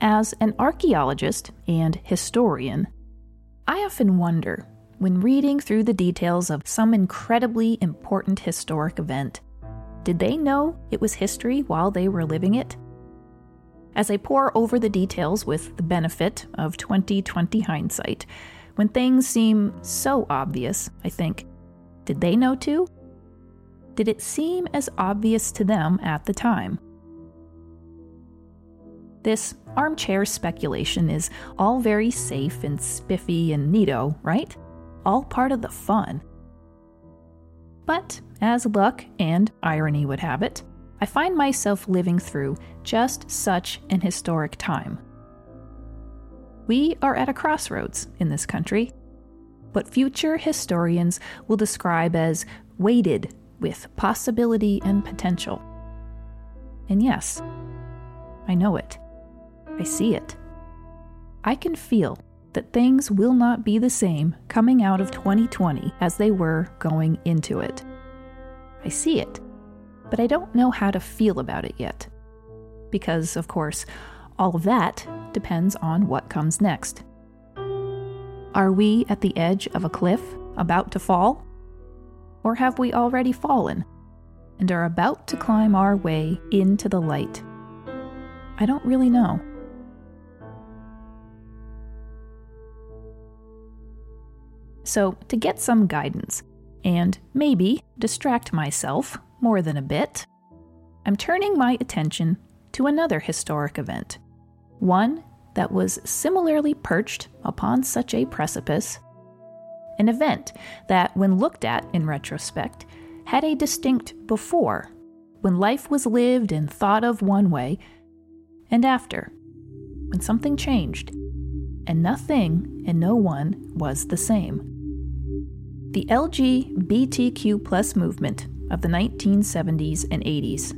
As an archaeologist and historian, I often wonder, when reading through the details of some incredibly important historic event, did they know it was history while they were living it? As I pore over the details with the benefit of 2020 hindsight, when things seem so obvious, I think, did they know too? Did it seem as obvious to them at the time? This armchair speculation is all very safe and spiffy and neato, right? All part of the fun. But, as luck and irony would have it, I find myself living through just such an historic time. We are at a crossroads in this country, what future historians will describe as weighted with possibility and potential. And yes, I know it. I see it. I can feel that things will not be the same coming out of 2020 as they were going into it. I see it, but I don't know how to feel about it yet. Because, of course, all of that depends on what comes next. Are we at the edge of a cliff, about to fall? Or have we already fallen and are about to climb our way into the light? I don't really know. So, to get some guidance, and maybe distract myself more than a bit, I'm turning my attention to another historic event, one that was similarly perched upon such a precipice. An event that, when looked at in retrospect, had a distinct before, when life was lived and thought of one way, and after, when something changed, and nothing and no one was the same the LGBTQ movement of the 1970s and 80s.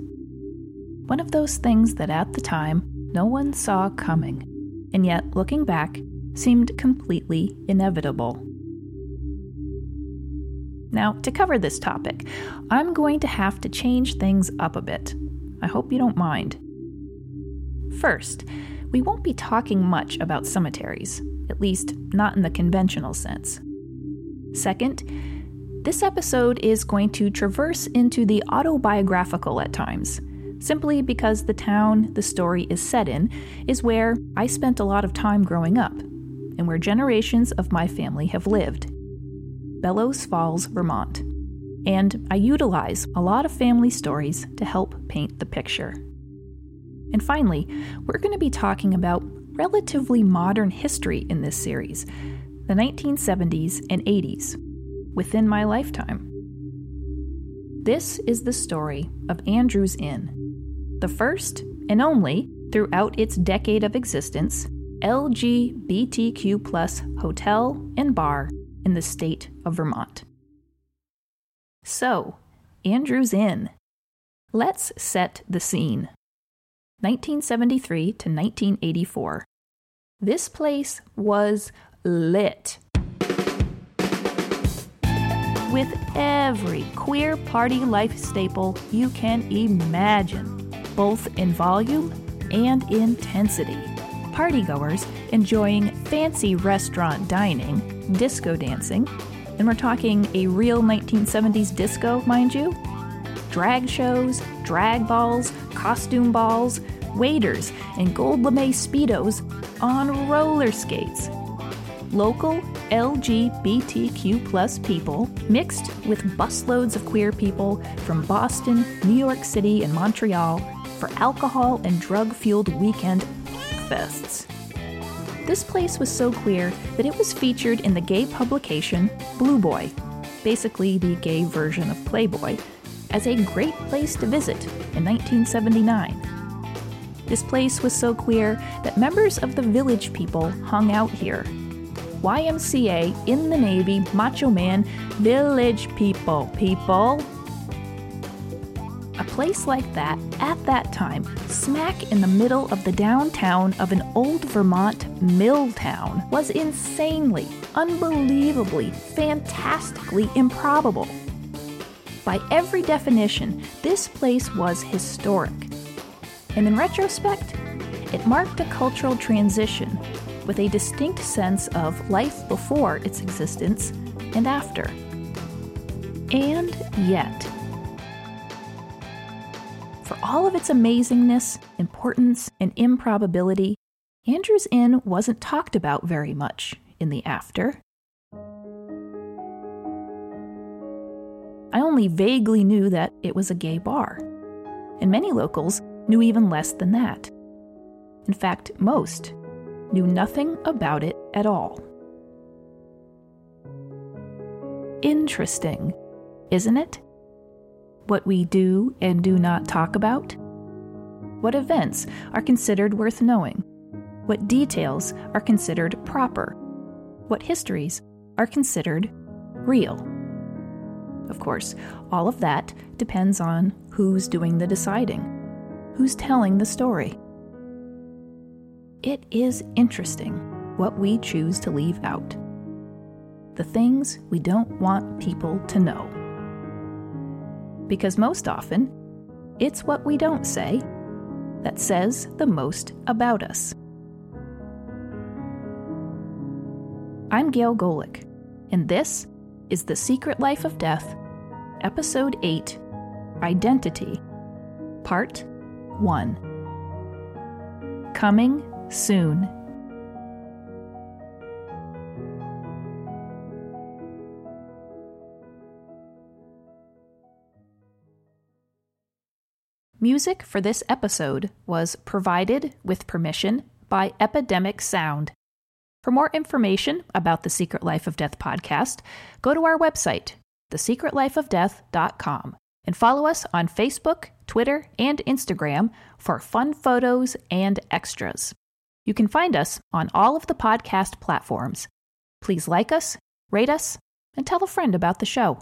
One of those things that at the time no one saw coming, and yet looking back seemed completely inevitable. Now, to cover this topic, I'm going to have to change things up a bit. I hope you don't mind. First, we won't be talking much about cemeteries, at least not in the conventional sense. Second, this episode is going to traverse into the autobiographical at times, simply because the town the story is set in is where I spent a lot of time growing up, and where generations of my family have lived Bellows Falls, Vermont. And I utilize a lot of family stories to help paint the picture. And finally, we're going to be talking about relatively modern history in this series, the 1970s and 80s, within my lifetime. This is the story of Andrews Inn, the first and only, throughout its decade of existence, LGBTQ plus hotel and bar in the state of Vermont. So, Andrews Inn. Let's set the scene. 1973 to 1984. This place was lit. With every queer party life staple you can imagine, both in volume and intensity. Partygoers enjoying fancy restaurant dining, disco dancing, and we're talking a real 1970s disco, mind you. Drag shows, drag balls, costume balls, waiters, and gold lame Speedos on roller skates local LGBTQ plus people mixed with busloads of queer people from Boston, New York City, and Montreal for alcohol and drug fueled weekend fests. This place was so queer that it was featured in the gay publication Blue Boy, basically the gay version of Playboy, as a great place to visit in 1979. This place was so queer that members of the village people hung out here YMCA in the Navy, Macho Man, Village People. People. A place like that, at that time, smack in the middle of the downtown of an old Vermont mill town, was insanely, unbelievably, fantastically improbable. By every definition, this place was historic. And in retrospect, It marked a cultural transition with a distinct sense of life before its existence and after. And yet, for all of its amazingness, importance, and improbability, Andrews Inn wasn't talked about very much in the after. I only vaguely knew that it was a gay bar, and many locals knew even less than that. In fact, most knew nothing about it at all. Interesting, isn't it? What we do and do not talk about? What events are considered worth knowing? What details are considered proper? What histories are considered real? Of course, all of that depends on who's doing the deciding, who's telling the story. It is interesting what we choose to leave out. The things we don't want people to know. Because most often, it's what we don't say that says the most about us. I'm Gail Golick, and this is The Secret Life of Death, Episode 8 Identity, Part 1. Coming soon. Music for this episode was provided with permission by Epidemic Sound. For more information about the Secret Life of Death podcast, go to our website, thesecretlifeofdeath.com, and follow us on Facebook, Twitter, and Instagram for fun photos and extras. You can find us on all of the podcast platforms. Please like us, rate us, and tell a friend about the show.